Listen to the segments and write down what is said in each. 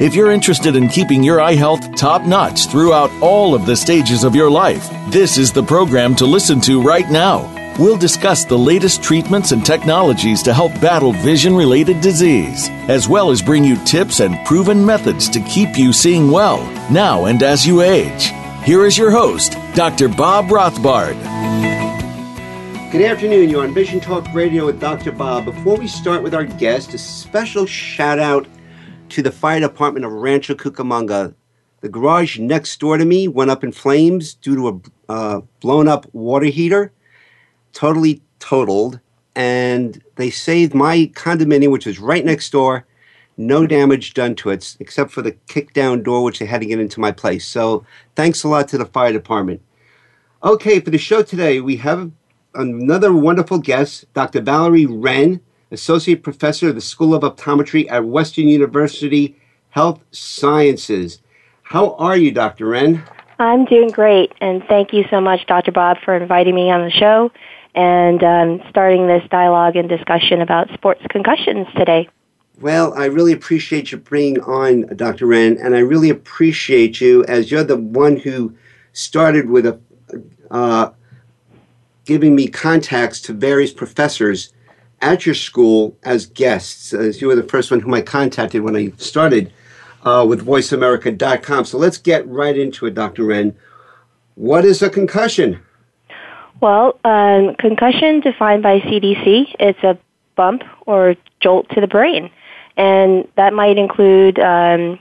If you're interested in keeping your eye health top notch throughout all of the stages of your life, this is the program to listen to right now. We'll discuss the latest treatments and technologies to help battle vision related disease, as well as bring you tips and proven methods to keep you seeing well now and as you age. Here is your host, Dr. Bob Rothbard. Good afternoon. You're on Vision Talk Radio with Dr. Bob. Before we start with our guest, a special shout out to the fire department of Rancho Cucamonga. The garage next door to me went up in flames due to a uh, blown up water heater, totally totaled. And they saved my condominium, which was right next door. No damage done to it, except for the kick down door, which they had to get into my place. So thanks a lot to the fire department. Okay, for the show today, we have another wonderful guest, Dr. Valerie Wren. Associate Professor of the School of Optometry at Western University Health Sciences. How are you, Dr. Wren? I'm doing great, and thank you so much, Dr. Bob, for inviting me on the show and um, starting this dialogue and discussion about sports concussions today. Well, I really appreciate you bringing on Dr. Wren, and I really appreciate you as you're the one who started with a, uh, giving me contacts to various professors at your school as guests, as you were the first one whom I contacted when I started uh, with VoiceAmerica.com. So let's get right into it, Dr. Wren. What is a concussion? Well, um, concussion defined by CDC, it's a bump or jolt to the brain. And that might include um,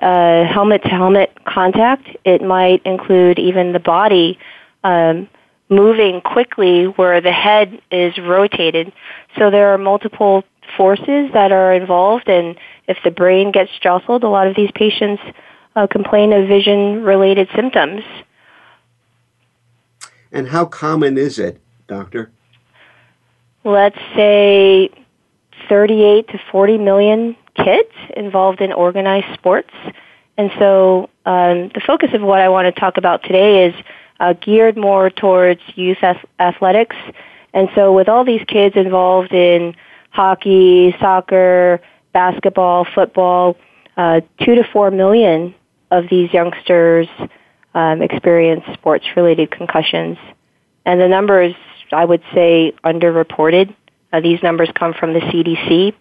helmet to helmet contact. It might include even the body um, moving quickly where the head is rotated. So there are multiple forces that are involved, and if the brain gets jostled, a lot of these patients uh, complain of vision related symptoms. And how common is it, doctor? Let's say 38 to 40 million kids involved in organized sports. And so um, the focus of what I want to talk about today is uh, geared more towards youth ath- athletics. And so, with all these kids involved in hockey, soccer, basketball, football, uh, two to four million of these youngsters um, experience sports related concussions. And the numbers, I would say, underreported. Uh, these numbers come from the CDC.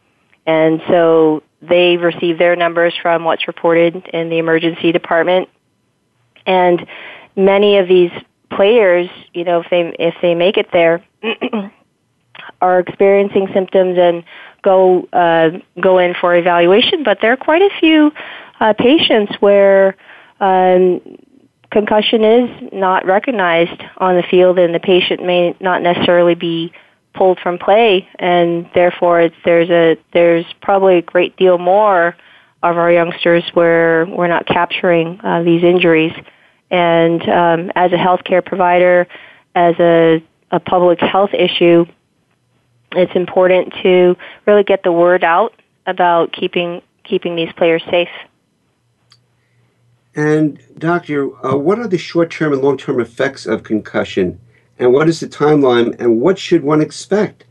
And so they receive their numbers from what's reported in the emergency department. And many of these players, you know, if they if they make it there, are experiencing symptoms and go uh, go in for evaluation. But there are quite a few uh, patients where um, concussion is not recognized on the field, and the patient may not necessarily be pulled from play, and therefore there's a there's probably a great deal more of our youngsters where we're not capturing uh, these injuries. And um, as a healthcare provider, as a, a public health issue, it's important to really get the word out about keeping keeping these players safe. And doctor, uh, what are the short-term and long-term effects of concussion, and what is the timeline, and what should one expect?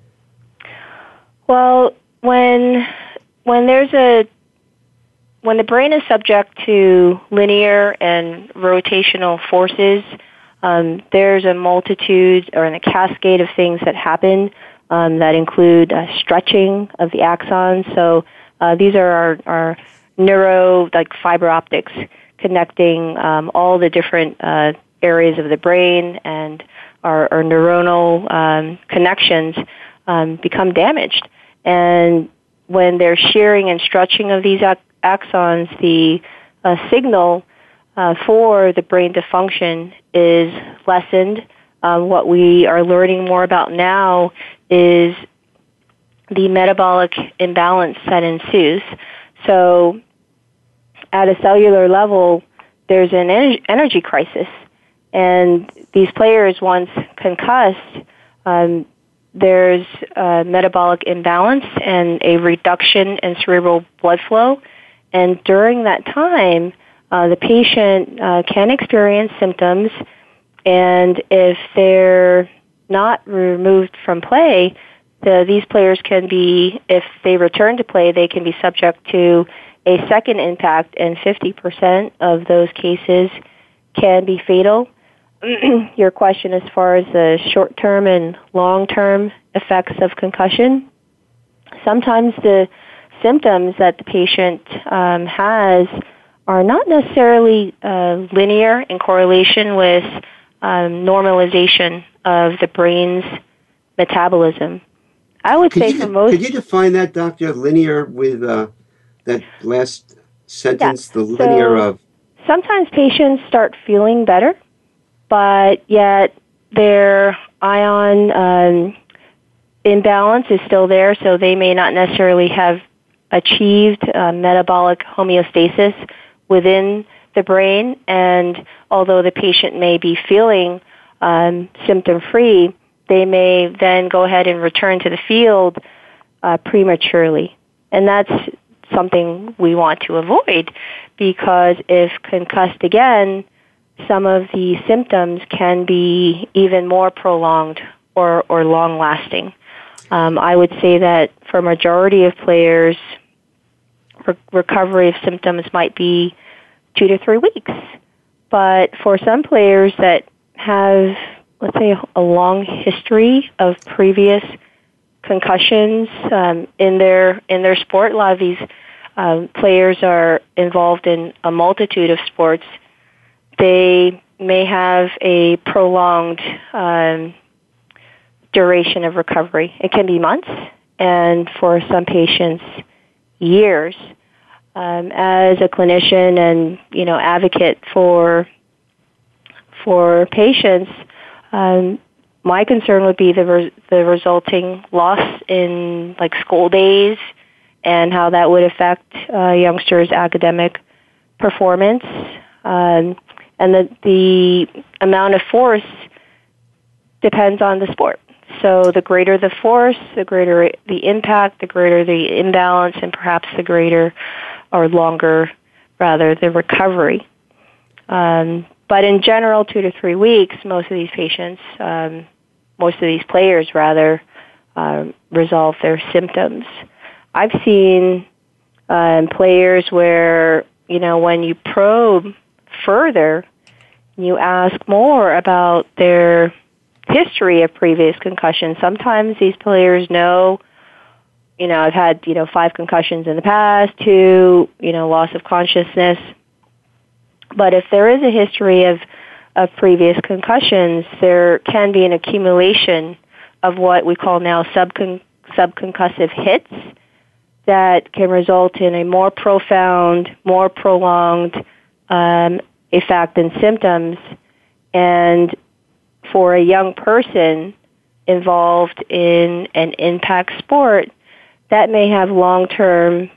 Well, when when there's a when the brain is subject to linear and rotational forces, um, there's a multitude or a cascade of things that happen um, that include uh, stretching of the axons. So uh, these are our, our, neuro, like fiber optics, connecting um, all the different uh, areas of the brain and our, our neuronal um, connections um, become damaged. And when there's shearing and stretching of these axons, the uh, signal uh, for the brain to function is lessened. Um, what we are learning more about now is the metabolic imbalance that ensues. So, at a cellular level, there's an energy crisis, and these players, once concussed, um, there's metabolic imbalance and a reduction in cerebral blood flow. And during that time, uh, the patient uh, can experience symptoms, and if they're not removed from play, the, these players can be, if they return to play, they can be subject to a second impact, and 50% of those cases can be fatal. Your question as far as the short term and long term effects of concussion, sometimes the symptoms that the patient um, has are not necessarily uh, linear in correlation with um, normalization of the brain's metabolism. I would could say you, for most. Could you define that, Doctor? Linear with uh, that last sentence, yeah. the linear so of. Sometimes patients start feeling better, but yet their ion um, imbalance is still there, so they may not necessarily have achieved uh, metabolic homeostasis within the brain. And although the patient may be feeling um, symptom free, they may then go ahead and return to the field uh, prematurely. And that's something we want to avoid because if concussed again, some of the symptoms can be even more prolonged or, or long lasting. Um, I would say that for majority of players, re- recovery of symptoms might be two to three weeks. But for some players that have, let's say, a long history of previous concussions um, in their in their sport, a lot of these um, players are involved in a multitude of sports. They may have a prolonged um, duration of recovery. It can be months, and for some patients, years. Um, as a clinician and you know advocate for for patients, um, my concern would be the re- the resulting loss in like school days and how that would affect uh, youngsters' academic performance, um, and the the amount of force depends on the sport. So the greater the force, the greater the impact, the greater the imbalance, and perhaps the greater or longer, rather, the recovery. Um, but in general, two to three weeks, most of these patients, um, most of these players, rather, uh, resolve their symptoms. I've seen um, players where, you know, when you probe further, you ask more about their history of previous concussions. Sometimes these players know, you know, I've had, you know, five concussions in the past, two, you know, loss of consciousness. But if there is a history of, of previous concussions, there can be an accumulation of what we call now subcon- subconcussive hits that can result in a more profound, more prolonged um, effect and symptoms. And for a young person involved in an impact sport, that may have long-term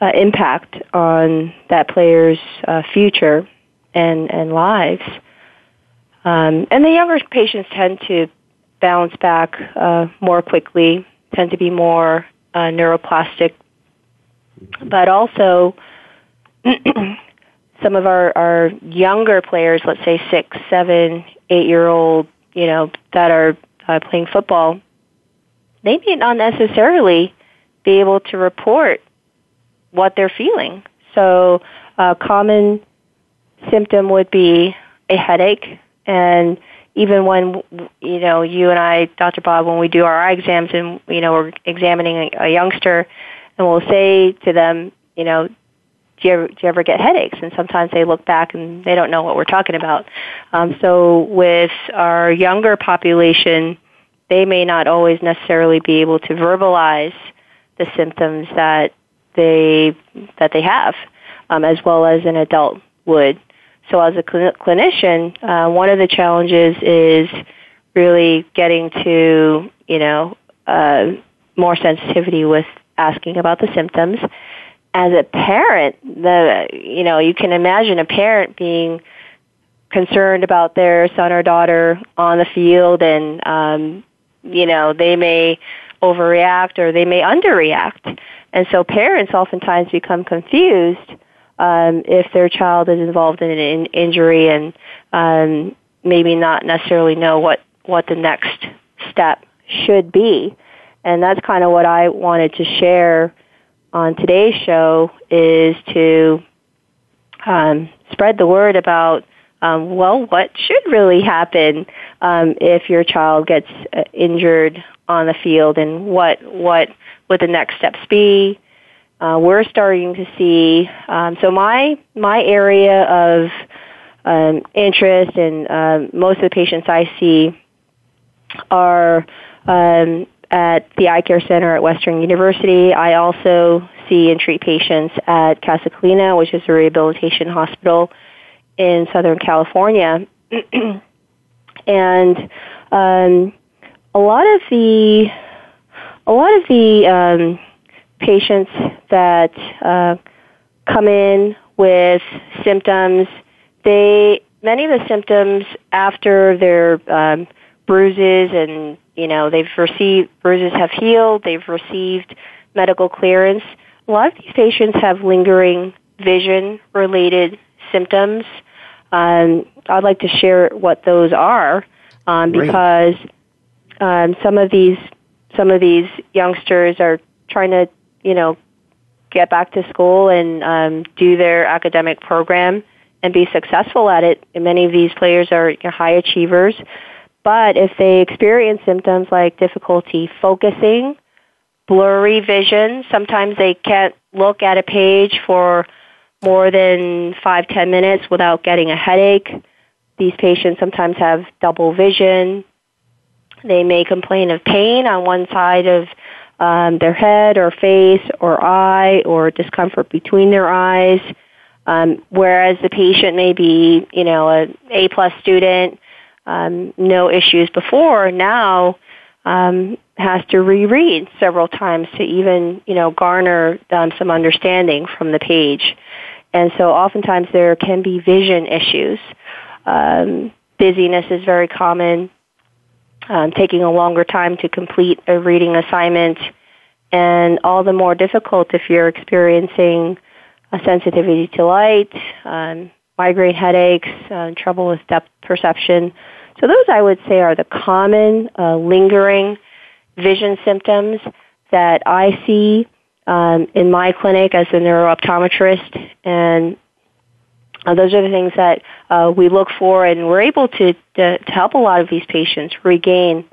uh, impact on that player's uh, future and, and lives. Um, and the younger patients tend to bounce back uh, more quickly, tend to be more uh, neuroplastic, but also some of our, our younger players, let's say six, seven, eight year old, you know, that are uh, playing football, they may not necessarily be able to report what they're feeling. So a common symptom would be a headache and even when you know you and I, Dr. Bob, when we do our eye exams and you know we're examining a, a youngster, and we'll say to them, you know, do you ever do you ever get headaches? And sometimes they look back and they don't know what we're talking about. Um, so with our younger population, they may not always necessarily be able to verbalize the symptoms that they that they have, um, as well as an adult would. So as a cl- clinician, uh, one of the challenges is really getting to, you know, uh, more sensitivity with asking about the symptoms. As a parent, the you know you can imagine a parent being concerned about their son or daughter on the field, and um, you know they may overreact or they may underreact, and so parents oftentimes become confused um, if their child is involved in an in- injury and um, maybe not necessarily know what what the next step should be. And that's kind of what I wanted to share on today's show is to um, spread the word about um, well, what should really happen um, if your child gets uh, injured on the field, and what what would the next steps be? Uh, we're starting to see. Um, so my my area of um, interest and uh, most of the patients I see are um, at the Eye Care Center at Western University. I also see and treat patients at Casa Colina, which is a rehabilitation hospital in Southern California. and um, a lot of the a lot of the um, patients that uh, come in with symptoms, they many of the symptoms after their um, bruises and you know they've received bruises have healed, they've received medical clearance. A lot of these patients have lingering vision related symptoms. Um, I'd like to share what those are um, because um, some of these some of these youngsters are trying to you know get back to school and um, do their academic program and be successful at it. And many of these players are high achievers, but if they experience symptoms like difficulty focusing, blurry vision, sometimes they can't look at a page for more than five ten minutes without getting a headache. These patients sometimes have double vision. They may complain of pain on one side of um, their head or face or eye or discomfort between their eyes. Um, whereas the patient may be, you know, a A plus student, um, no issues before, now um, has to reread several times to even, you know, garner um, some understanding from the page. And so oftentimes there can be vision issues. Um, dizziness is very common um, taking a longer time to complete a reading assignment, and all the more difficult if you're experiencing a sensitivity to light, um, migraine headaches, uh, trouble with depth perception. So those I would say are the common uh, lingering vision symptoms that I see um, in my clinic as a neurooptometrist, and uh, those are the things that uh, we look for, and we're able to, to, to help a lot of these patients regain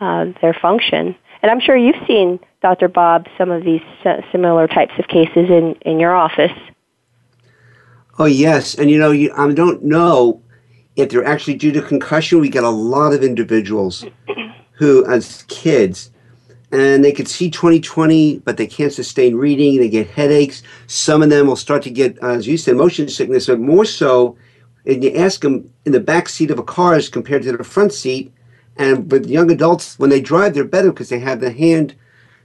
uh, their function. And I'm sure you've seen, Dr. Bob, some of these similar types of cases in, in your office. Oh, yes. And you know, you, I don't know if they're actually due to concussion. We get a lot of individuals who, as kids, and they could see 2020, but they can't sustain reading. They get headaches. Some of them will start to get, as you said, motion sickness, but more so, and you ask them in the back seat of a car as compared to the front seat. And with young adults, when they drive, they're better because they have the hand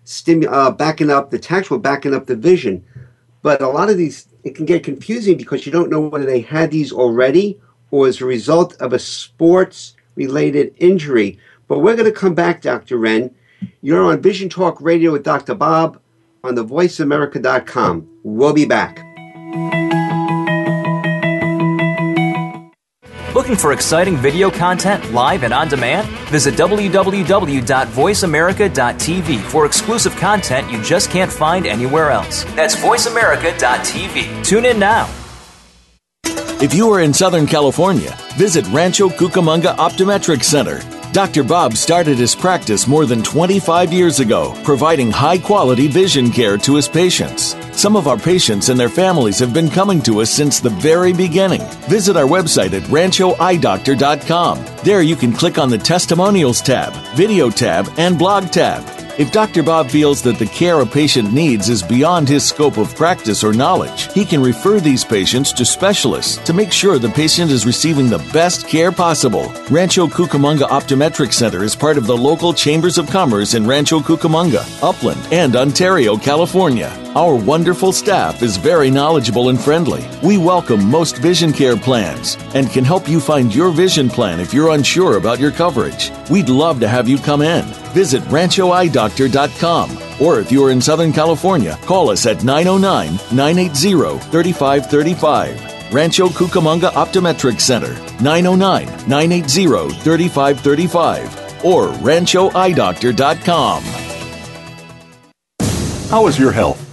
stimu- uh, backing up, the tactile backing up the vision. But a lot of these, it can get confusing because you don't know whether they had these already or as a result of a sports related injury. But we're going to come back, Dr. Wren you're on Vision Talk Radio with Dr. Bob on the voiceamerica.com. We'll be back. Looking for exciting video content live and on demand? Visit www.voiceamerica.tv for exclusive content you just can't find anywhere else. That's voiceamerica.tv. Tune in now. If you are in Southern California, visit Rancho Cucamonga Optometric Center. Dr. Bob started his practice more than 25 years ago, providing high quality vision care to his patients. Some of our patients and their families have been coming to us since the very beginning. Visit our website at ranchoeyedoctor.com. There you can click on the Testimonials tab, Video tab, and Blog tab. If Dr. Bob feels that the care a patient needs is beyond his scope of practice or knowledge, he can refer these patients to specialists to make sure the patient is receiving the best care possible. Rancho Cucamonga Optometric Center is part of the local chambers of commerce in Rancho Cucamonga, Upland, and Ontario, California. Our wonderful staff is very knowledgeable and friendly. We welcome most vision care plans and can help you find your vision plan if you're unsure about your coverage. We'd love to have you come in. Visit ranchoeyedoctor.com or if you're in Southern California, call us at 909 980 3535. Rancho Cucamonga Optometric Center, 909 980 3535 or ranchoeyedoctor.com. How is your health?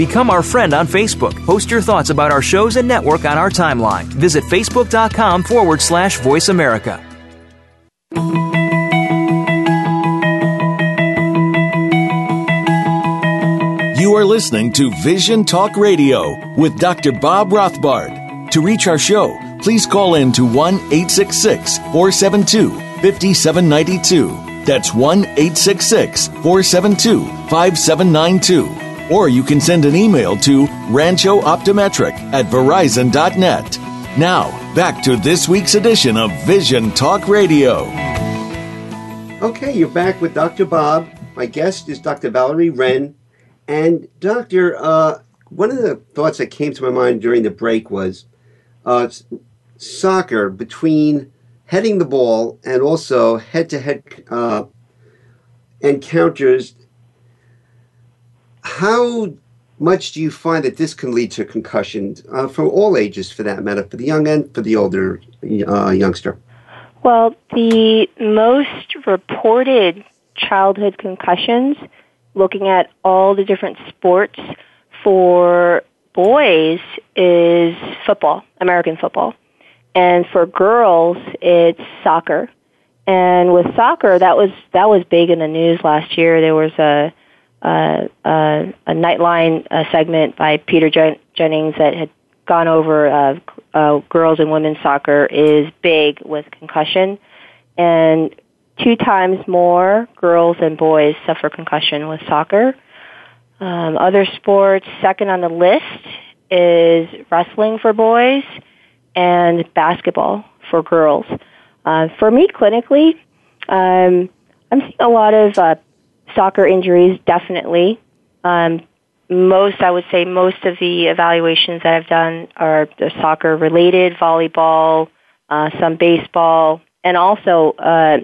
Become our friend on Facebook. Post your thoughts about our shows and network on our timeline. Visit facebook.com forward slash voice America. You are listening to Vision Talk Radio with Dr. Bob Rothbard. To reach our show, please call in to 1 866 472 5792. That's 1 866 472 5792 or you can send an email to ranchooptometric at verizon.net. Now, back to this week's edition of Vision Talk Radio. Okay, you're back with Dr. Bob. My guest is Dr. Valerie Wren. And, Doctor, uh, one of the thoughts that came to my mind during the break was uh, soccer between heading the ball and also head to head encounters how much do you find that this can lead to concussion uh, for all ages, for that matter, for the young and for the older uh, youngster? Well, the most reported childhood concussions, looking at all the different sports for boys, is football, American football. And for girls, it's soccer. And with soccer, that was that was big in the news last year. There was a uh, a Nightline uh, segment by Peter Jen- Jennings that had gone over uh, uh, girls and women's soccer is big with concussion, and two times more girls and boys suffer concussion with soccer. Um, other sports, second on the list is wrestling for boys and basketball for girls. Uh, for me, clinically, um, I'm seeing a lot of uh, soccer injuries, definitely. Um, most, I would say, most of the evaluations that I've done are soccer related, volleyball, uh, some baseball, and also uh,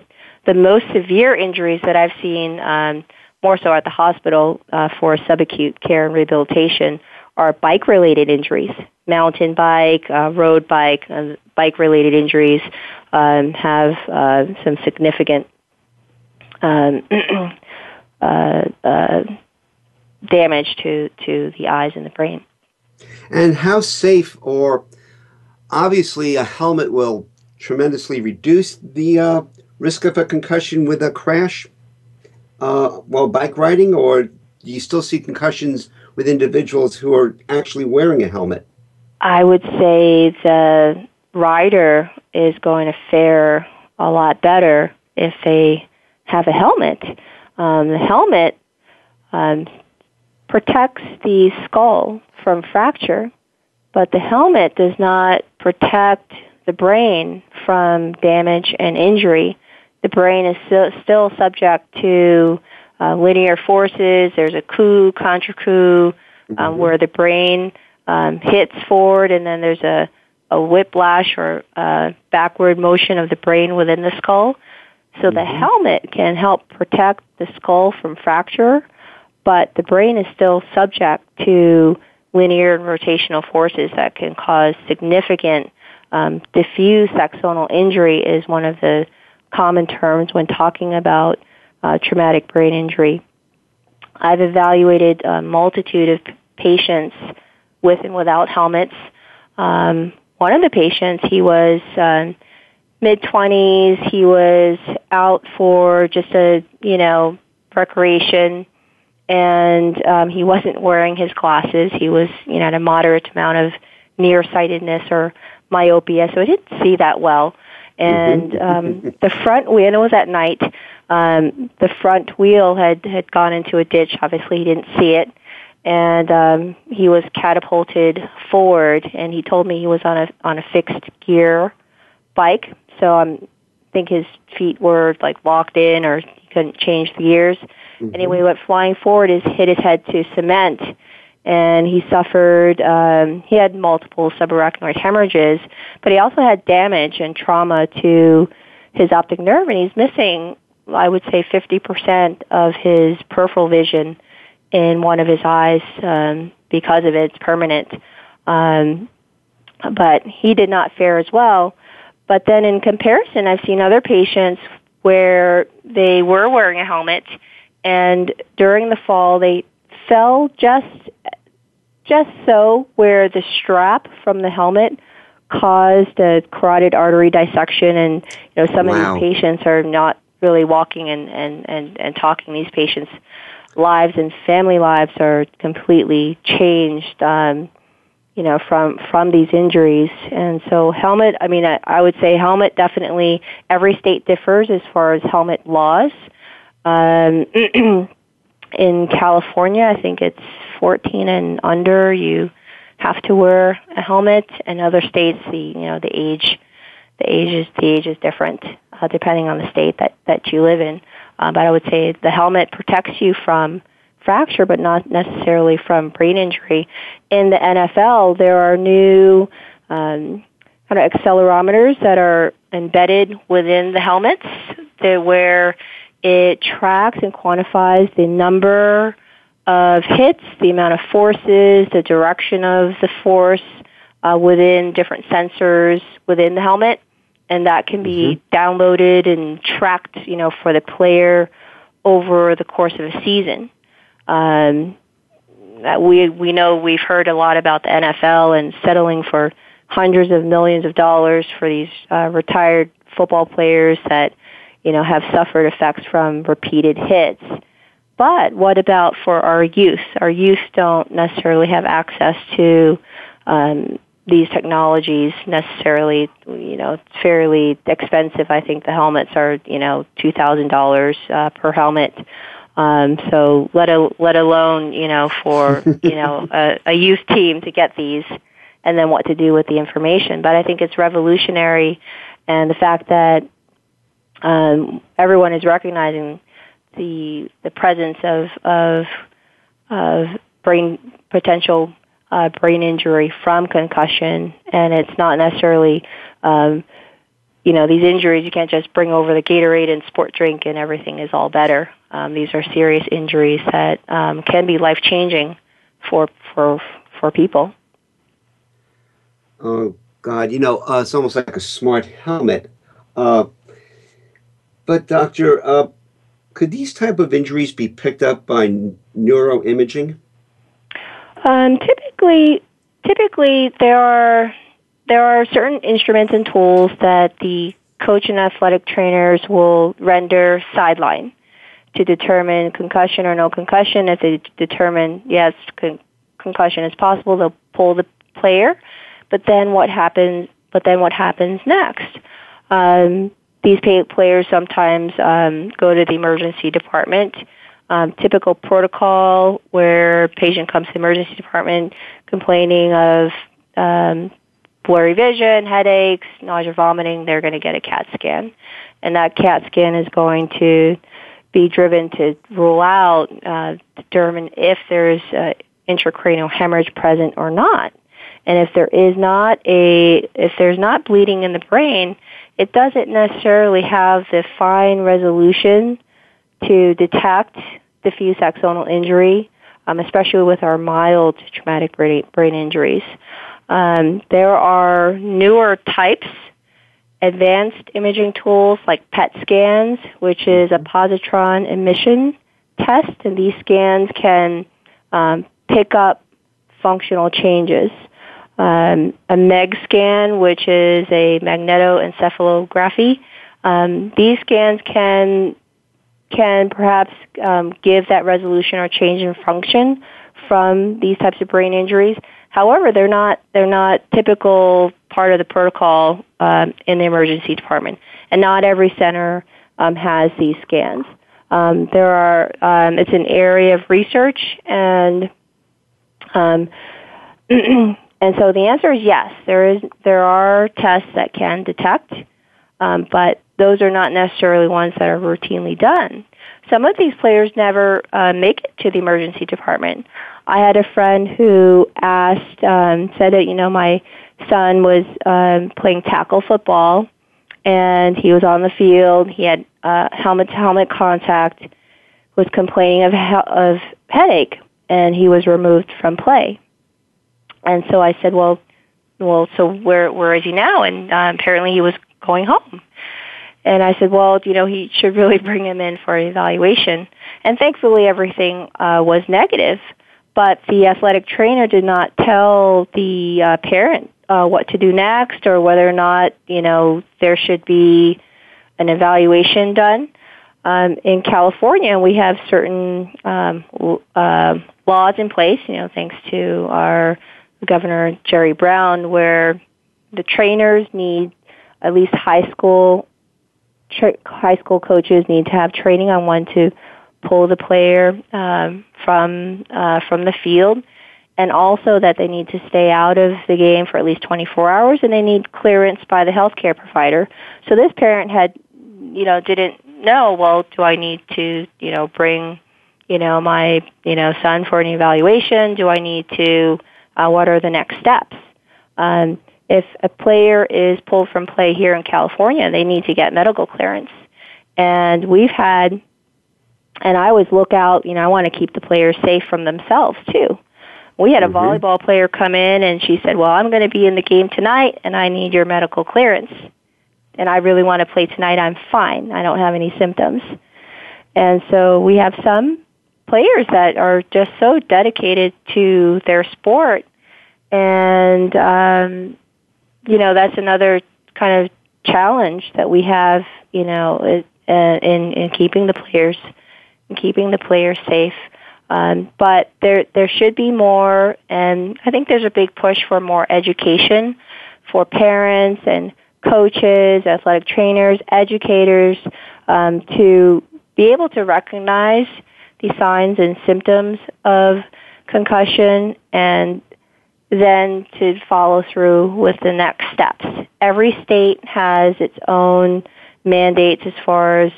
the most severe injuries that I've seen, um, more so at the hospital uh, for subacute care and rehabilitation, are bike related injuries. Mountain bike, uh, road bike, uh, bike related injuries um, have uh, some significant um, uh, uh, damage to, to the eyes and the brain. And how safe, or obviously, a helmet will tremendously reduce the uh, risk of a concussion with a crash uh, while bike riding, or do you still see concussions with individuals who are actually wearing a helmet? I would say the rider is going to fare a lot better if they have a helmet. Um, the helmet um, protects the skull from fracture, but the helmet does not protect the brain from damage and injury. The brain is still, still subject to uh, linear forces. There's a coup, contra coup, um, mm-hmm. where the brain um, hits forward, and then there's a, a whiplash or uh, backward motion of the brain within the skull. So the mm-hmm. helmet can help protect the skull from fracture, but the brain is still subject to linear and rotational forces that can cause significant um, diffuse axonal injury is one of the common terms when talking about uh, traumatic brain injury. I've evaluated a multitude of patients with and without helmets. Um, one of the patients, he was uh, mid 20s. He was out for just a, you know, recreation and um, he wasn't wearing his glasses. He was, you know, at a moderate amount of nearsightedness or myopia, so he didn't see that well. And mm-hmm. um, the front wheel, and it was at night, um, the front wheel had, had gone into a ditch. Obviously, he didn't see it. And um, he was catapulted forward, and he told me he was on a on a fixed gear bike. So I um, think his feet were like locked in, or he couldn't change the gears. Mm-hmm. Anyway, he went flying forward, his hit his head to cement, and he suffered, um, he had multiple subarachnoid hemorrhages, but he also had damage and trauma to his optic nerve, and he's missing, I would say, 50% of his peripheral vision in one of his eyes um, because of it. It's permanent. Um, but he did not fare as well. But then in comparison, I've seen other patients where they were wearing a helmet, and during the fall, they fell just just so where the strap from the helmet caused a carotid artery dissection. And you know some wow. of these patients are not really walking and, and, and, and talking. These patients lives and family lives are completely changed. Um, you know from from these injuries and so helmet i mean I, I would say helmet definitely every state differs as far as helmet laws um, in California, I think it's 14 and under. You have to wear a helmet. In other states, the you know the age, the age is the age is different uh, depending on the state that that you live in. Uh, but I would say the helmet protects you from fracture, but not necessarily from brain injury. In the NFL, there are new um, kind of accelerometers that are embedded within the helmets that where it tracks and quantifies the number of hits, the amount of forces, the direction of the force uh, within different sensors within the helmet, and that can be mm-hmm. downloaded and tracked, you know, for the player over the course of a season. Um, we we know we've heard a lot about the NFL and settling for hundreds of millions of dollars for these uh, retired football players that you know, have suffered effects from repeated hits. But what about for our youth? Our youth don't necessarily have access to um, these technologies necessarily. You know, it's fairly expensive. I think the helmets are, you know, two thousand uh, dollars per helmet. Um, so let a, let alone you know for you know a, a youth team to get these, and then what to do with the information. But I think it's revolutionary, and the fact that um, everyone is recognizing the the presence of of of brain potential uh, brain injury from concussion, and it's not necessarily um, you know these injuries. You can't just bring over the Gatorade and sport drink and everything is all better. Um, these are serious injuries that um, can be life changing for for for people. Oh God, you know, uh, it's almost like a smart helmet. Uh, but doctor, uh, could these type of injuries be picked up by neuroimaging? Um, typically, typically there are there are certain instruments and tools that the coach and athletic trainers will render sideline to determine concussion or no concussion. If they determine yes, con- concussion is possible, they'll pull the player. But then what happens? But then what happens next? Um, these players sometimes um, go to the emergency department. Um, typical protocol where patient comes to the emergency department complaining of um, blurry vision, headaches, nausea, vomiting, they're going to get a CAT scan. And that CAT scan is going to be driven to rule out, uh, determine if there's uh, intracranial hemorrhage present or not. And if there is not a, if there's not bleeding in the brain, it doesn't necessarily have the fine resolution to detect diffuse axonal injury, um, especially with our mild traumatic brain, brain injuries. Um, there are newer types, advanced imaging tools like PET scans, which is a positron emission test, and these scans can um, pick up functional changes. Um, a MEG scan, which is a magnetoencephalography, um, these scans can can perhaps um, give that resolution or change in function from these types of brain injuries. However, they're not they're not typical part of the protocol um, in the emergency department, and not every center um, has these scans. Um, there are um, it's an area of research, and um, and so the answer is yes. There is there are tests that can detect, um, but those are not necessarily ones that are routinely done. Some of these players never uh, make it to the emergency department. I had a friend who asked, um, said that you know my son was um, playing tackle football, and he was on the field. He had uh, helmet to helmet contact, was complaining of he- of headache, and he was removed from play. And so I said, well, well, so where where is he now? And uh, apparently he was going home. And I said, well, you know, he should really bring him in for an evaluation. And thankfully, everything uh, was negative. But the athletic trainer did not tell the uh, parent uh, what to do next, or whether or not you know there should be an evaluation done. Um, in California, we have certain um, uh, laws in place. You know, thanks to our Governor Jerry Brown, where the trainers need at least high school tra- high school coaches need to have training on when to pull the player um, from uh, from the field, and also that they need to stay out of the game for at least 24 hours, and they need clearance by the healthcare provider. So this parent had, you know, didn't know. Well, do I need to, you know, bring, you know, my, you know, son for an evaluation? Do I need to? Uh, what are the next steps? Um, if a player is pulled from play here in California, they need to get medical clearance. And we've had, and I always look out, you know, I want to keep the players safe from themselves too. We had a mm-hmm. volleyball player come in and she said, Well, I'm going to be in the game tonight and I need your medical clearance. And I really want to play tonight. I'm fine. I don't have any symptoms. And so we have some players that are just so dedicated to their sport and um, you know that's another kind of challenge that we have you know uh, in in keeping the players in keeping the players safe um, but there there should be more and I think there's a big push for more education for parents and coaches athletic trainers educators um, to be able to recognize the signs and symptoms of concussion and then to follow through with the next steps. Every state has its own mandates as far as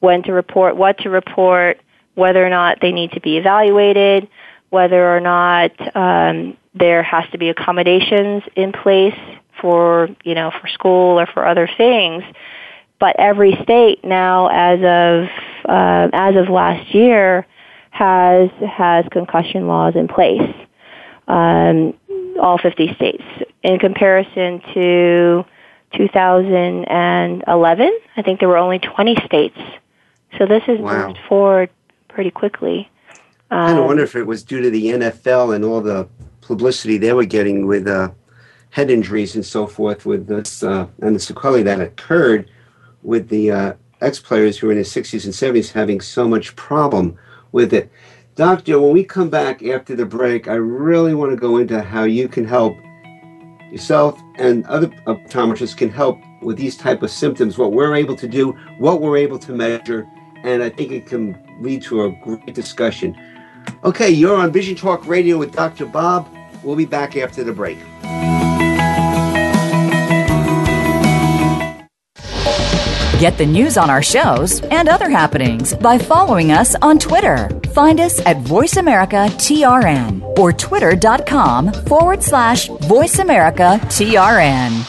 when to report, what to report, whether or not they need to be evaluated, whether or not um, there has to be accommodations in place for you know for school or for other things. But every state now, as of uh, as of last year, has has concussion laws in place. Um, all 50 states. In comparison to 2011, I think there were only 20 states. So this has wow. moved forward pretty quickly. Um, I wonder if it was due to the NFL and all the publicity they were getting with uh, head injuries and so forth, with this uh, and the sequelae that occurred with the uh, ex players who were in their 60s and 70s having so much problem with it. Doctor, when we come back after the break, I really want to go into how you can help yourself and other optometrists can help with these type of symptoms, what we're able to do, what we're able to measure, and I think it can lead to a great discussion. Okay, you're on Vision Talk Radio with Dr. Bob. We'll be back after the break. Get the news on our shows and other happenings by following us on Twitter. Find us at VoiceAmericaTRN or twitter.com forward slash VoiceAmericaTRN.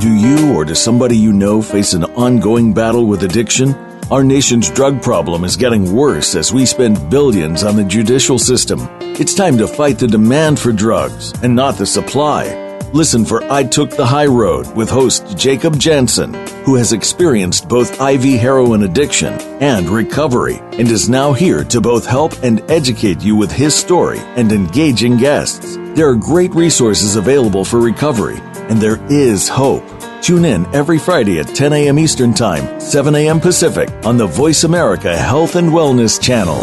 Do you or does somebody you know face an ongoing battle with addiction? Our nation's drug problem is getting worse as we spend billions on the judicial system. It's time to fight the demand for drugs and not the supply. Listen for I Took the High Road with host Jacob Jensen, who has experienced both IV heroin addiction and recovery and is now here to both help and educate you with his story and engaging guests. There are great resources available for recovery, and there is hope. Tune in every Friday at 10 a.m. Eastern Time, 7 a.m. Pacific on the Voice America Health and Wellness Channel.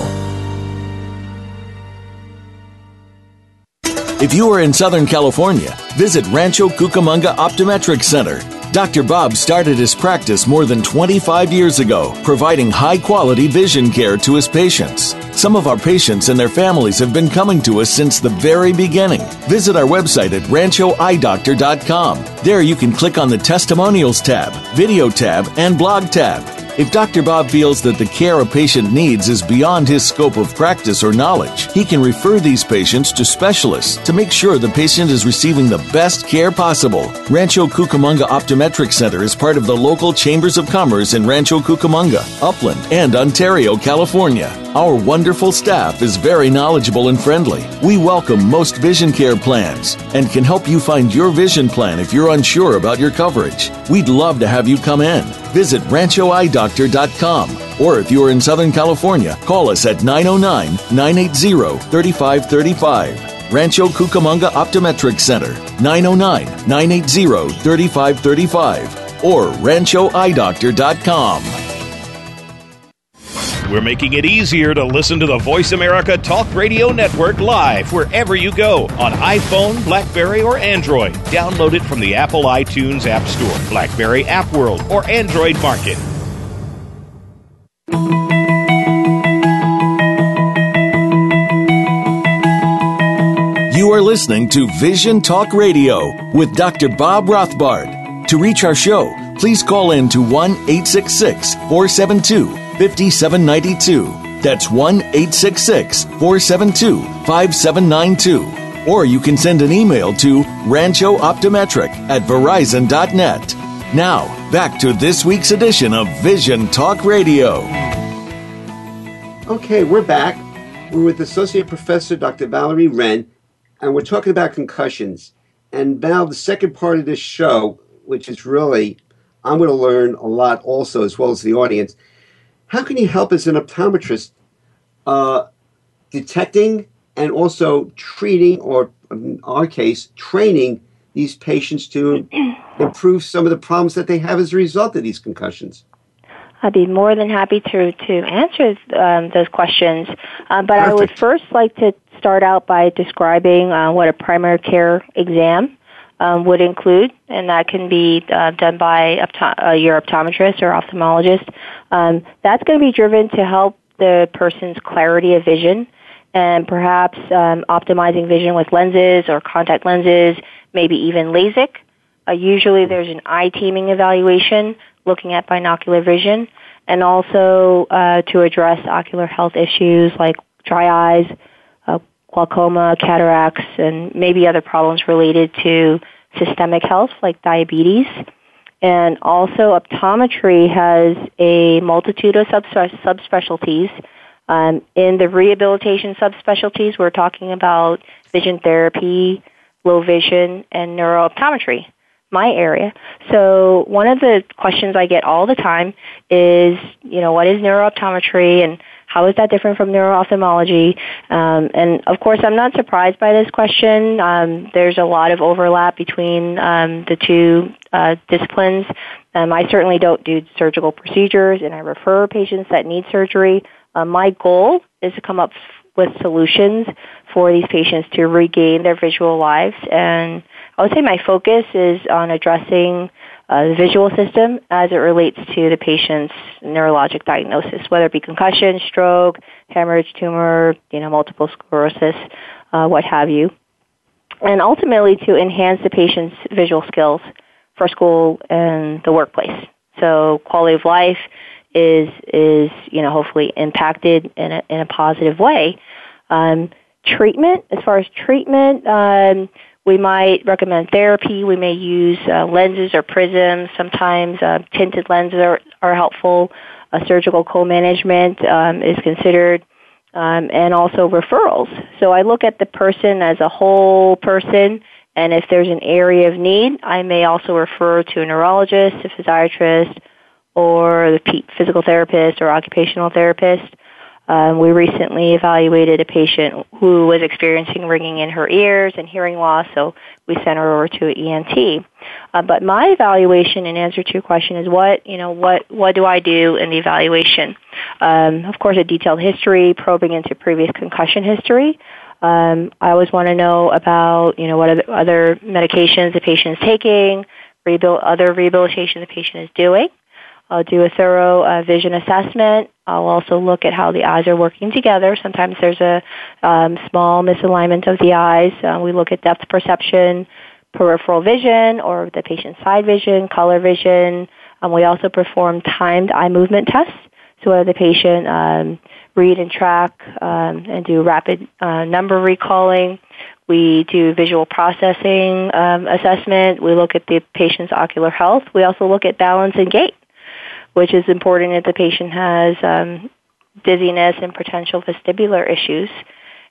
If you are in Southern California, visit Rancho Cucamonga Optometric Center. Dr. Bob started his practice more than 25 years ago, providing high quality vision care to his patients. Some of our patients and their families have been coming to us since the very beginning. Visit our website at ranchoeyedoctor.com. There you can click on the Testimonials tab, Video tab, and Blog tab. If Dr. Bob feels that the care a patient needs is beyond his scope of practice or knowledge, he can refer these patients to specialists to make sure the patient is receiving the best care possible. Rancho Cucamonga Optometric Center is part of the local Chambers of Commerce in Rancho Cucamonga, Upland, and Ontario, California. Our wonderful staff is very knowledgeable and friendly. We welcome most vision care plans and can help you find your vision plan if you're unsure about your coverage. We'd love to have you come in. Visit ranchoeyedoctor.com or if you're in Southern California, call us at 909 980 3535. Rancho Cucamonga Optometric Center, 909 980 3535 or ranchoeyedoctor.com. We're making it easier to listen to the Voice America Talk Radio Network live wherever you go on iPhone, Blackberry, or Android. Download it from the Apple iTunes App Store, Blackberry App World, or Android Market. You are listening to Vision Talk Radio with Dr. Bob Rothbard. To reach our show, please call in to 1 866 472 5792. That's 1 866 472 5792. Or you can send an email to ranchooptometric at verizon.net. Now, back to this week's edition of Vision Talk Radio. Okay, we're back. We're with Associate Professor Dr. Valerie Wren, and we're talking about concussions. And now, the second part of this show, which is really, I'm going to learn a lot also, as well as the audience. How can you help as an optometrist uh, detecting and also treating, or in our case, training these patients to improve some of the problems that they have as a result of these concussions? I'd be more than happy to to answer um, those questions. Um, but Perfect. I would first like to start out by describing uh, what a primary care exam um, would include, and that can be uh, done by opto- uh, your optometrist or ophthalmologist. Um, that's going to be driven to help the person's clarity of vision and perhaps um, optimizing vision with lenses or contact lenses, maybe even LASIK. Uh, usually there's an eye teaming evaluation looking at binocular vision, and also uh, to address ocular health issues like dry eyes, uh, glaucoma, cataracts, and maybe other problems related to systemic health like diabetes. And also, optometry has a multitude of subspecialties. Um, in the rehabilitation subspecialties, we're talking about vision therapy, low vision, and neurooptometry my area. So one of the questions I get all the time is, you know, what is neurooptometry and how is that different from neuroophthalmology? Um, and of course, I'm not surprised by this question. Um, there's a lot of overlap between um, the two uh, disciplines. Um, I certainly don't do surgical procedures, and I refer patients that need surgery. Uh, my goal is to come up with solutions for these patients to regain their visual lives and I would say my focus is on addressing uh, the visual system as it relates to the patient's neurologic diagnosis, whether it be concussion, stroke, hemorrhage, tumor, you know, multiple sclerosis, uh, what have you. And ultimately to enhance the patient's visual skills for school and the workplace. So quality of life is, is, you know, hopefully impacted in a, in a positive way. Um, treatment, as far as treatment, um, we might recommend therapy. We may use uh, lenses or prisms. Sometimes uh, tinted lenses are, are helpful. Surgical co-management um, is considered, um, and also referrals. So I look at the person as a whole person, And if there's an area of need, I may also refer to a neurologist, a physiatrist, or the physical therapist or occupational therapist. Um, we recently evaluated a patient who was experiencing ringing in her ears and hearing loss, so we sent her over to an ENT. Uh, but my evaluation, in answer to your question, is what you know what what do I do in the evaluation? Um, of course, a detailed history, probing into previous concussion history. Um, I always want to know about you know what other, medications the patient is taking, rehabil- other rehabilitation the patient is doing. I'll do a thorough uh, vision assessment. I'll also look at how the eyes are working together. Sometimes there's a um, small misalignment of the eyes. Uh, we look at depth perception, peripheral vision, or the patient's side vision, color vision. Um, we also perform timed eye movement tests. So whether the patient um, read and track um, and do rapid uh, number recalling. We do visual processing um, assessment. We look at the patient's ocular health. We also look at balance and gait which is important if the patient has um, dizziness and potential vestibular issues.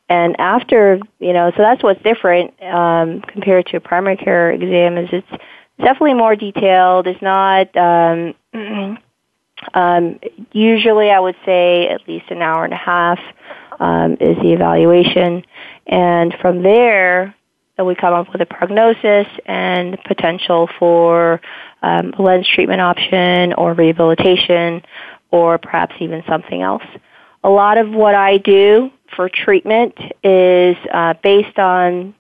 And after, you know, so that's what's different um, compared to a primary care exam is it's definitely more detailed. It's not um, um, usually I would say at least an hour and a half um, is the evaluation, and from there we come up with a prognosis and potential for um, lens treatment option or rehabilitation or perhaps even something else. A lot of what I do for treatment is uh, based on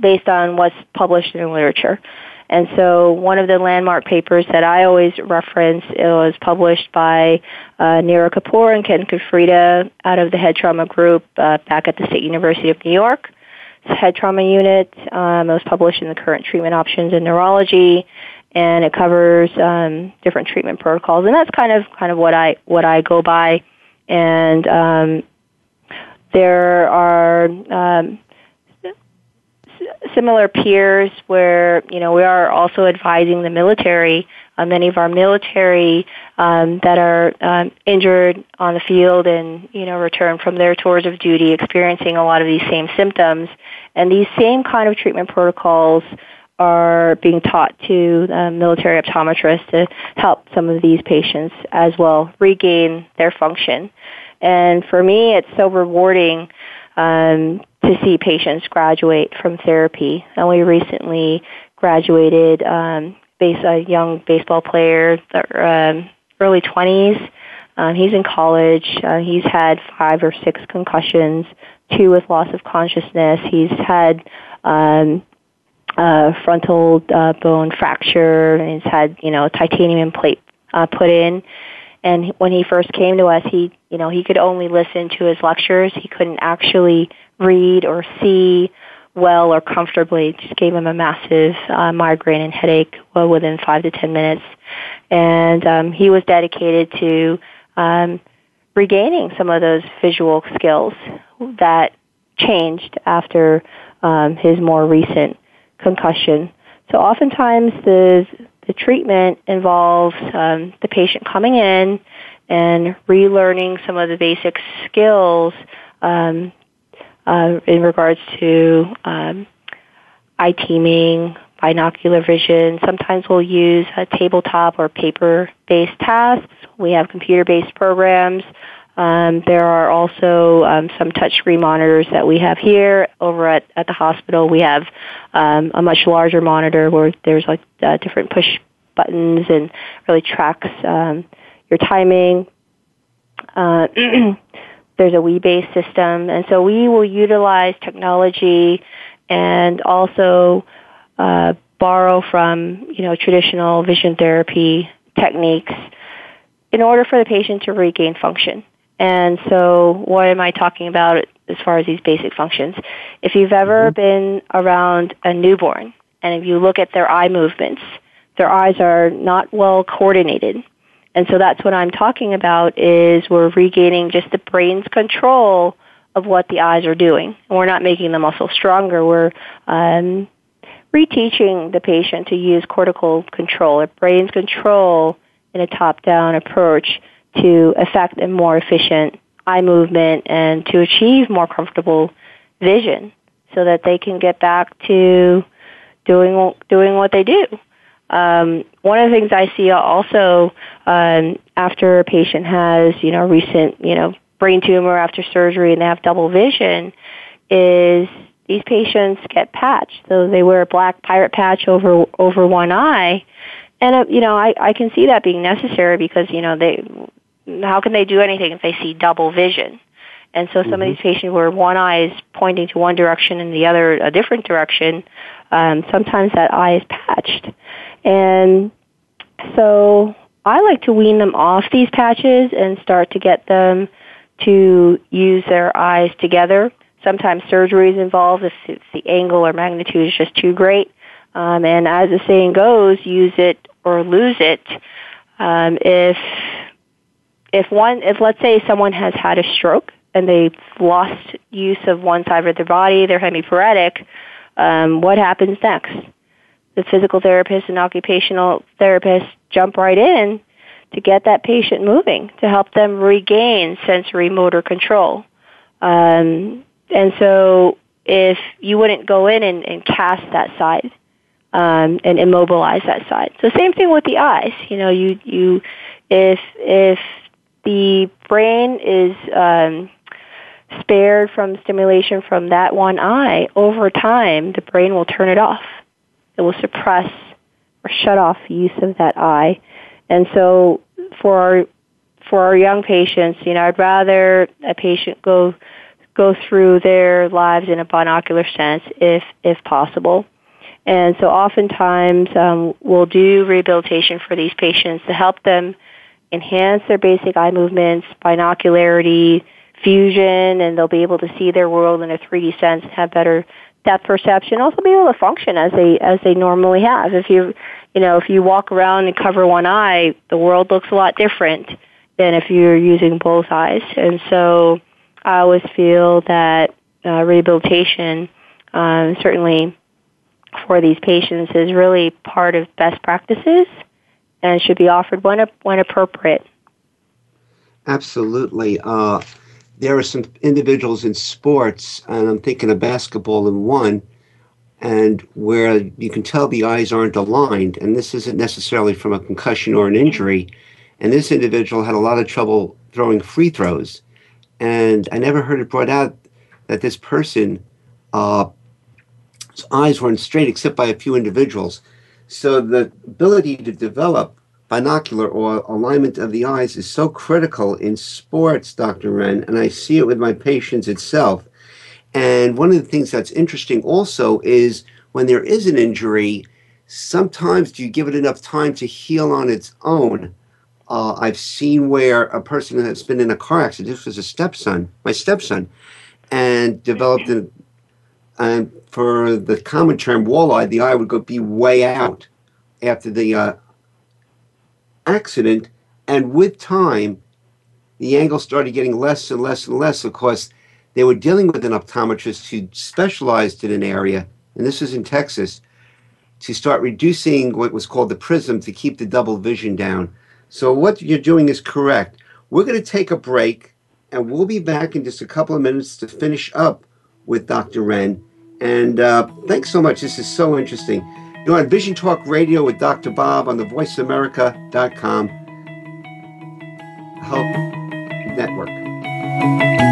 based on what's published in the literature. And so one of the landmark papers that I always reference it was published by uh, Neera Kapoor and Ken Ciuffreda out of the head trauma group uh, back at the State University of New York. It's head trauma unit. Um, it was published in the current treatment options in neurology and it covers um, different treatment protocols, and that's kind of kind of what I what I go by. And um, there are um, similar peers where you know we are also advising the military. Uh, many of our military um, that are um, injured on the field and you know return from their tours of duty, experiencing a lot of these same symptoms, and these same kind of treatment protocols are being taught to uh, military optometrists to help some of these patients as well regain their function. And for me, it's so rewarding um, to see patients graduate from therapy. And we recently graduated um, base, a young baseball player, um, early 20s. Um, he's in college. Uh, he's had five or six concussions, two with loss of consciousness. He's had um, uh, frontal uh, bone fracture, and he's had you know titanium plate uh, put in. And when he first came to us, he you know he could only listen to his lectures. He couldn't actually read or see well or comfortably. It just gave him a massive uh, migraine and headache well, within five to ten minutes. And um, he was dedicated to um, regaining some of those visual skills that changed after um, his more recent concussion. So oftentimes the the treatment involves um, the patient coming in and relearning some of the basic skills um, uh, in regards to um, eye teaming, binocular vision. Sometimes we'll use a tabletop or paper-based tasks. We have computer-based programs um, there are also um, some touchscreen monitors that we have here. Over at, at the hospital, we have um, a much larger monitor where there's like uh, different push buttons and really tracks um, your timing. Uh, there's a Wii-based system, and so we will utilize technology and also uh, borrow from you know traditional vision therapy techniques in order for the patient to regain function. And so, what am I talking about as far as these basic functions? If you've ever mm-hmm. been around a newborn and if you look at their eye movements, their eyes are not well coordinated. And so that's what I'm talking about is we're regaining just the brain's control of what the eyes are doing. And we're not making the muscle stronger. We're um, reteaching the patient to use cortical control, or brain's control in a top-down approach to affect a more efficient eye movement and to achieve more comfortable vision. so that they can get back to doing doing what they do. Um, one of the things I see also um, after a patient has you know recent you know brain tumor after surgery and they have double vision is these patients get patched. So they wear a black pirate patch over over one eye, and uh, you know I I can see that being necessary because you know they how can they do anything if they see double vision? And so some mm-hmm. of these patients where one eye is pointing to one direction and the other a different direction, um, sometimes that eye is patched. And so I like to wean them off these patches and start to get them to use their eyes together. Sometimes surgery is involved if, if the angle or magnitude is just too great. Um, and as the saying goes, use it or lose it. Um, if if one, if let's say someone has had a stroke and they've lost use of one side of their body, they're hemiparetic, um, what happens next? The physical therapist and occupational therapist jump right in to get that patient moving, to help them regain sensory motor control. Um, and so if you wouldn't go in and, and cast that side um, and immobilize that side. So same thing with the eyes. You know, you you if if the brain is um, spared from stimulation from that one eye, over time the brain will turn it off. It will suppress or shut off use of that eye. And so for our for our young patients, you know, I'd rather a patient go go through their lives in a binocular sense if if possible. And so oftentimes um, we'll do rehabilitation for these patients to help them enhance their basic eye movements, binocularity, fusion, and they'll be able to see their world in a 3D sense and have better depth perception. Also, be able to function as they as they normally have. If you you know if you walk around and cover one eye, the world looks a lot different than if you're using both eyes. And so, I always feel that uh, rehabilitation, um, certainly for these patients, is really part of best practices and should be offered when when appropriate. Absolutely. Uh, there are some individuals in sports, and I'm thinking of basketball in one, and where you can tell the eyes aren't aligned, and this isn't necessarily from a concussion or an injury. And this individual had a lot of trouble throwing free throws, and I never heard it brought out that this person, uh, eyes weren't straight except by a few individuals. So the ability to develop binocular or alignment of the eyes is so critical in sports, Dr. Wren, and I see it with my patients itself. And one of the things that's interesting also is when there is an injury, sometimes do you give it enough time to heal on its own? Uh, I've seen where a person that's been in a car accident, this was a stepson, my stepson, and developed an, and for the common term walleye, the eye would go be way out after the uh, accident, and with time, the angle started getting less and less and less. Of course, they were dealing with an optometrist who specialized in an area, and this is in Texas, to start reducing what was called the prism to keep the double vision down. So, what you're doing is correct. We're going to take a break, and we'll be back in just a couple of minutes to finish up with Dr. Wren. And uh, thanks so much. This is so interesting. You're on Vision Talk Radio with Dr. Bob on the VoiceAmerica.com help Network.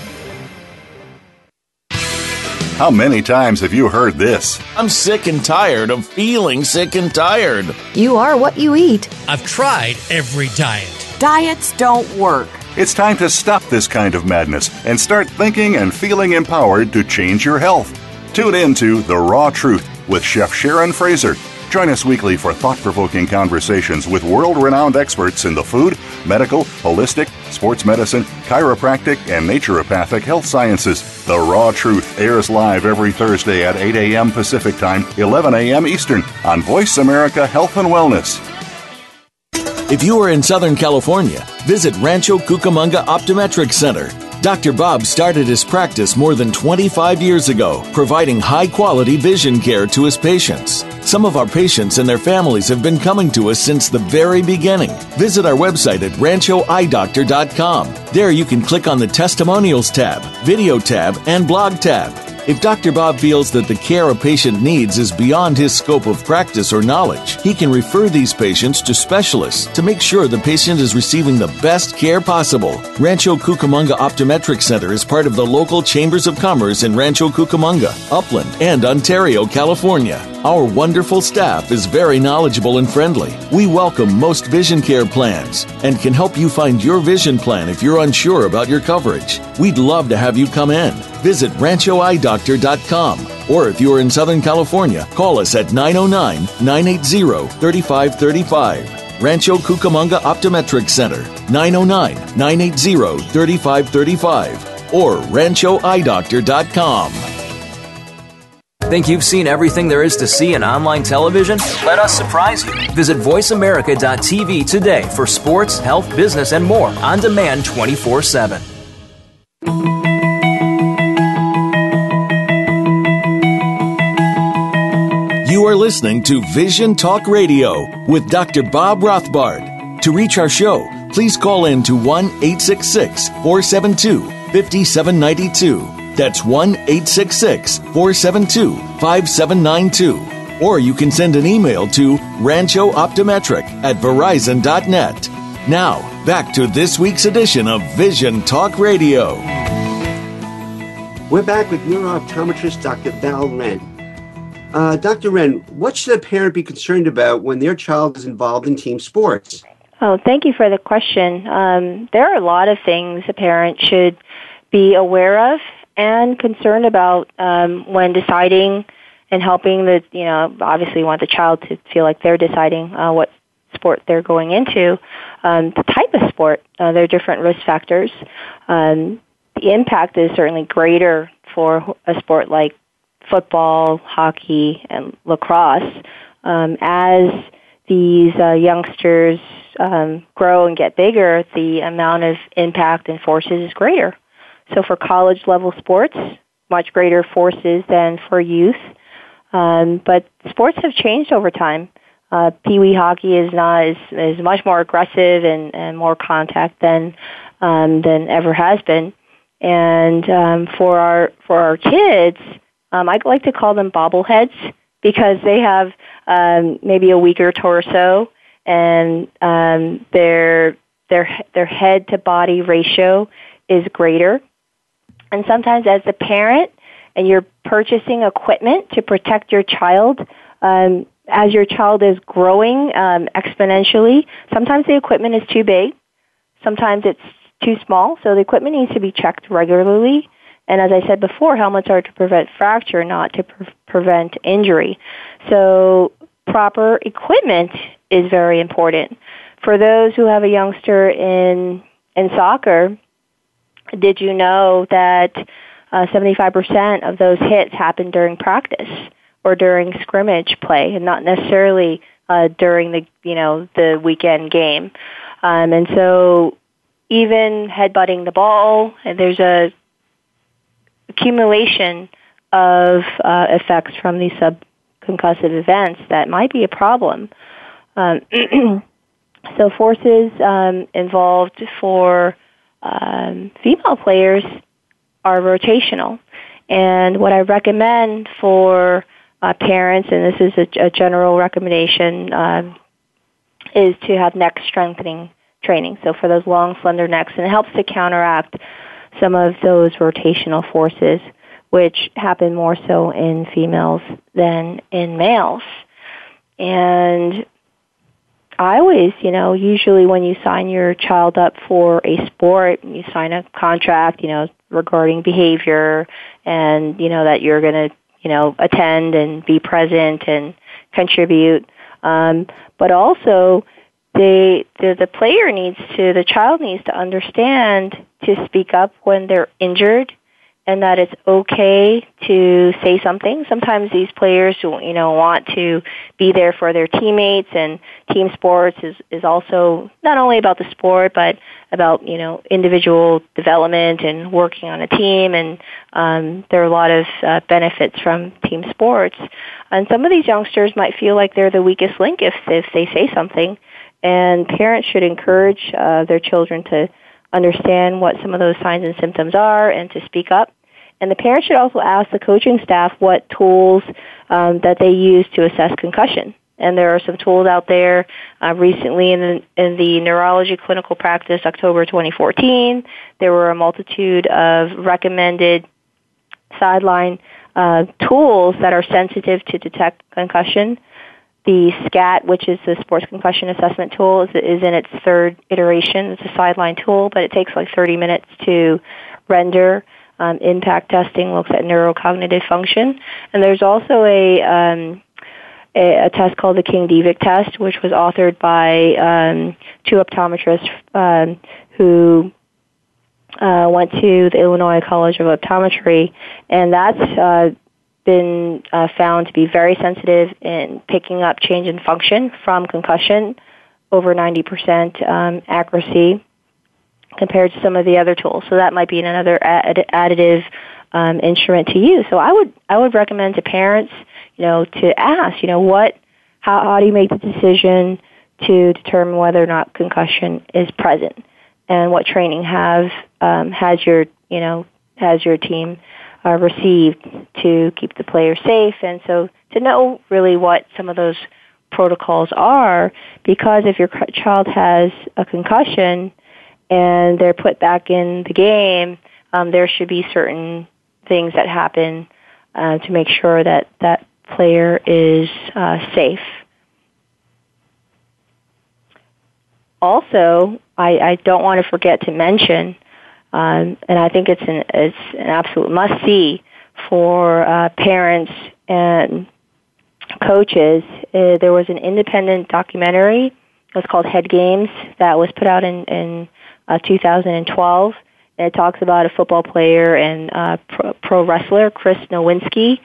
How many times have you heard this? I'm sick and tired of feeling sick and tired. You are what you eat. I've tried every diet. Diets don't work. It's time to stop this kind of madness and start thinking and feeling empowered to change your health. Tune in to The Raw Truth with Chef Sharon Fraser Join us weekly for thought provoking conversations with world renowned experts in the food, medical, holistic, sports medicine, chiropractic, and naturopathic health sciences. The Raw Truth airs live every Thursday at 8 a.m. Pacific Time, 11 a.m. Eastern on Voice America Health and Wellness. If you are in Southern California, visit Rancho Cucamonga Optometric Center. Dr. Bob started his practice more than 25 years ago, providing high quality vision care to his patients. Some of our patients and their families have been coming to us since the very beginning. Visit our website at ranchoeyedoctor.com. There you can click on the Testimonials tab, Video tab, and Blog tab. If Dr. Bob feels that the care a patient needs is beyond his scope of practice or knowledge, he can refer these patients to specialists to make sure the patient is receiving the best care possible. Rancho Cucamonga Optometric Center is part of the local Chambers of Commerce in Rancho Cucamonga, Upland, and Ontario, California. Our wonderful staff is very knowledgeable and friendly. We welcome most vision care plans and can help you find your vision plan if you're unsure about your coverage. We'd love to have you come in. Visit ranchoeyedoctor.com or if you're in Southern California, call us at 909 980 3535. Rancho Cucamonga Optometric Center, 909 980 3535 or ranchoeyedoctor.com. Think you've seen everything there is to see in online television? Let us surprise you. Visit VoiceAmerica.tv today for sports, health, business, and more on demand 24 7. Are listening to Vision Talk Radio with Dr. Bob Rothbard. To reach our show, please call in to 1 866 472 5792. That's 1 866 472 5792. Or you can send an email to ranchooptometric at verizon.net. Now, back to this week's edition of Vision Talk Radio. We're back with neurooptometrist Dr. Val Wren. Uh, Dr. Wren, what should a parent be concerned about when their child is involved in team sports? Oh, thank you for the question. Um, there are a lot of things a parent should be aware of and concerned about um, when deciding and helping the, you know, obviously want the child to feel like they're deciding uh, what sport they're going into. Um, the type of sport, uh, there are different risk factors. Um, the impact is certainly greater for a sport like football, hockey, and lacrosse. Um, as these uh, youngsters um, grow and get bigger, the amount of impact and forces is greater. So for college level sports, much greater forces than for youth. Um, but sports have changed over time. Uh, wee hockey is not is, is much more aggressive and, and more contact than um, than ever has been. And um, for our for our kids, um, I like to call them bobbleheads because they have um, maybe a weaker torso and um, their their their head to body ratio is greater. And sometimes, as a parent, and you're purchasing equipment to protect your child, um, as your child is growing um, exponentially, sometimes the equipment is too big, sometimes it's too small. So the equipment needs to be checked regularly and as I said before, helmets are to prevent fracture, not to pre- prevent injury. So proper equipment is very important. For those who have a youngster in in soccer, did you know that uh, 75% of those hits happen during practice or during scrimmage play, and not necessarily uh, during the you know the weekend game? Um, and so even headbutting the ball, and there's a accumulation of uh, effects from these subconcussive events that might be a problem. Um, so forces um, involved for um, female players are rotational. And what I recommend for uh, parents, and this is a, a general recommendation, uh, is to have neck strengthening training. So for those long, slender necks, and it helps to counteract some of those rotational forces, which happen more so in females than in males. And I always, you know, usually when you sign your child up for a sport, you sign a contract, you know, regarding behavior and, you know, that you're going to, you know, attend and be present and contribute. Um, but also, the, the the player needs to, the child needs to understand to speak up when they're injured and that it's okay to say something. Sometimes these players, you know, want to be there for their teammates, and team sports is is also not only about the sport, but about you know individual development and working on a team. And um, there are a lot of uh, benefits from team sports. And some of these youngsters might feel like they're the weakest link if if they say something. And parents should encourage uh, their children to understand what some of those signs and symptoms are and to speak up. And the parents should also ask the coaching staff what tools um, that they use to assess concussion. And there are some tools out there. Uh, recently, in the, in the neurology clinical practice, October 2014, there were a multitude of recommended sideline uh, tools that are sensitive to detect concussion. The SCAT, which is the Sports Concussion Assessment Tool, is, is in its third iteration. It's a sideline tool, but it takes like 30 minutes to render. Um, impact testing looks at neurocognitive function, and there's also a um, a, a, test called the King Devick test, which was authored by um, two optometrists um, who uh, went to the Illinois College of Optometry, and that's uh, been uh, found to be very sensitive in picking up change in function from concussion, over 90% um, accuracy compared to some of the other tools. So that might be another add- additive um, instrument to use. So I would I would recommend to parents, you know, to ask, you know, what how, how do you make the decision to determine whether or not concussion is present, and what training have um, has your you know has your team uh, received to keep the player safe, and so to know really what some of those protocols are, because if your child has a concussion and they're put back in the game, um, there should be certain things that happen uh, to make sure that that player is uh, safe. Also, I, I don't want to forget to mention, um, and I think it's an it's an absolute must see for uh, parents and coaches. Uh, there was an independent documentary. It was called Head Games that was put out in, in uh, 2012. And it talks about a football player and uh, pro, pro wrestler, Chris Nowinski,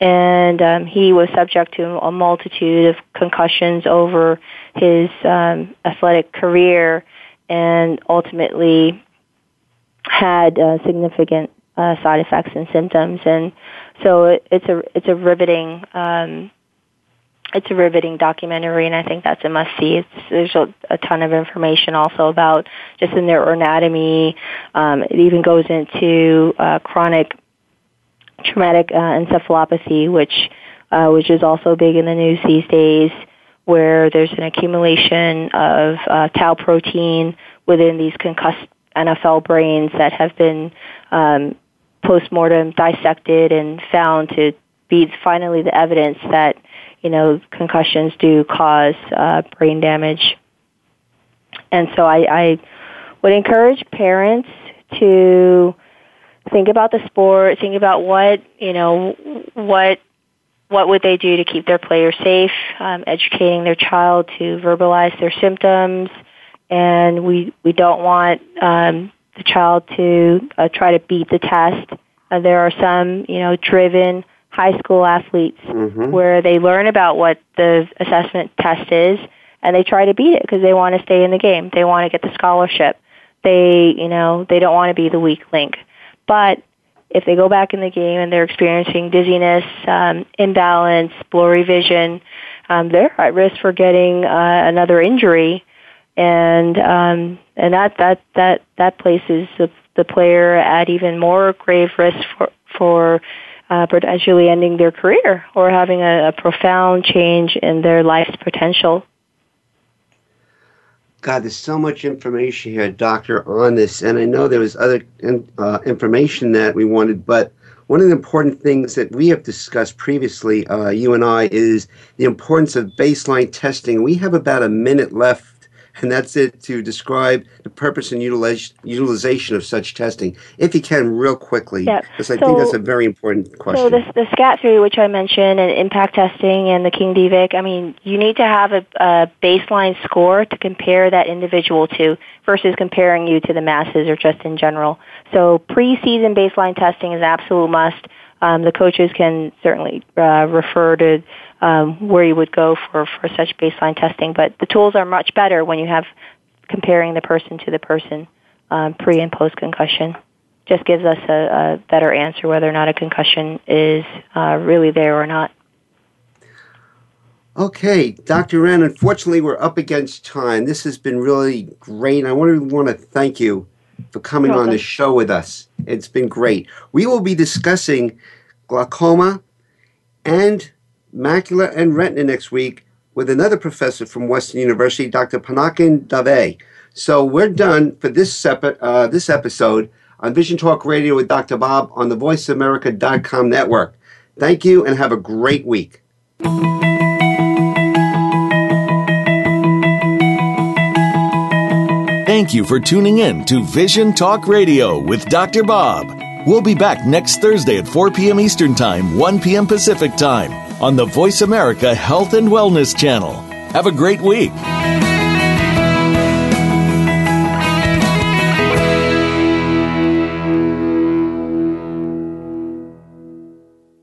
and um, he was subject to a multitude of concussions over his um, athletic career, and ultimately had uh, significant uh, side effects and symptoms. And so it, it's a it's a riveting um, it's a riveting documentary, and I think that's a must see. It's, there's a, a ton of information also about just in their anatomy. Um, it even goes into uh, chronic traumatic uh, encephalopathy, which uh, which is also big in the news these days, where there's an accumulation of uh, tau protein within these concussed NFL brains that have been um, postmortem dissected and found to be finally the evidence that you know, concussions do cause uh, brain damage. And so I, I would encourage parents to think about the sport, think about what, you know, what what would they do to keep their players safe, um, educating their child to verbalize their symptoms, and we we don't want um, the child to uh, try to beat the test. Uh, there are some, you know, driven high school athletes mm-hmm. where they learn about what the assessment test is and they try to beat it because they want to stay in the game. They want to get the scholarship. They, you know, they don't want to be the weak link. But if they go back in the game and they're experiencing dizziness, um, imbalance, blurry vision, um, they're at risk for getting uh, another injury, and um, and that that that that places the, the player at even more grave risk for for uh, potentially ending their career or having a, a profound change in their life's potential. God, there's so much information here, Doctor, on this, and I know there was other uh, information that we wanted, but one of the important things that we have discussed previously, uh, you and I, is the importance of baseline testing. We have about a minute left and that's it to describe the purpose and utilization of such testing, if you can, real quickly, because I so, think that's a very important question. So the, the SCAT3, which I mentioned, and impact testing, and the King Devick, I mean, you need to have a, a baseline score to compare that individual to versus comparing you to the masses or just in general. So preseason baseline testing is an absolute must. Um, the coaches can certainly uh, refer to um, where you would go for, for such baseline testing. But the tools are much better when you have comparing the person to the person um, pre and post concussion. Just gives us a, a, better answer whether or not a concussion is uh, really there or not. Okay, Dr. Wren, unfortunately, we're up against time. This has been really great. I want to, want to thank you for coming on the show with us. It's been great. We will be discussing glaucoma and macula and retina next week with another professor from Western University, Dr. Pinakin Dave. So we're done for this, separate, uh, this episode on Vision Talk Radio with Dr. Bob on the VoiceAmerica.com network. Thank you and have a great week. Thank you for tuning in to Vision Talk Radio with Dr. Bob. We'll be back next Thursday at 4 p.m. Eastern Time, 1 p.m. Pacific Time on the Voice America Health and Wellness Channel. Have a great week.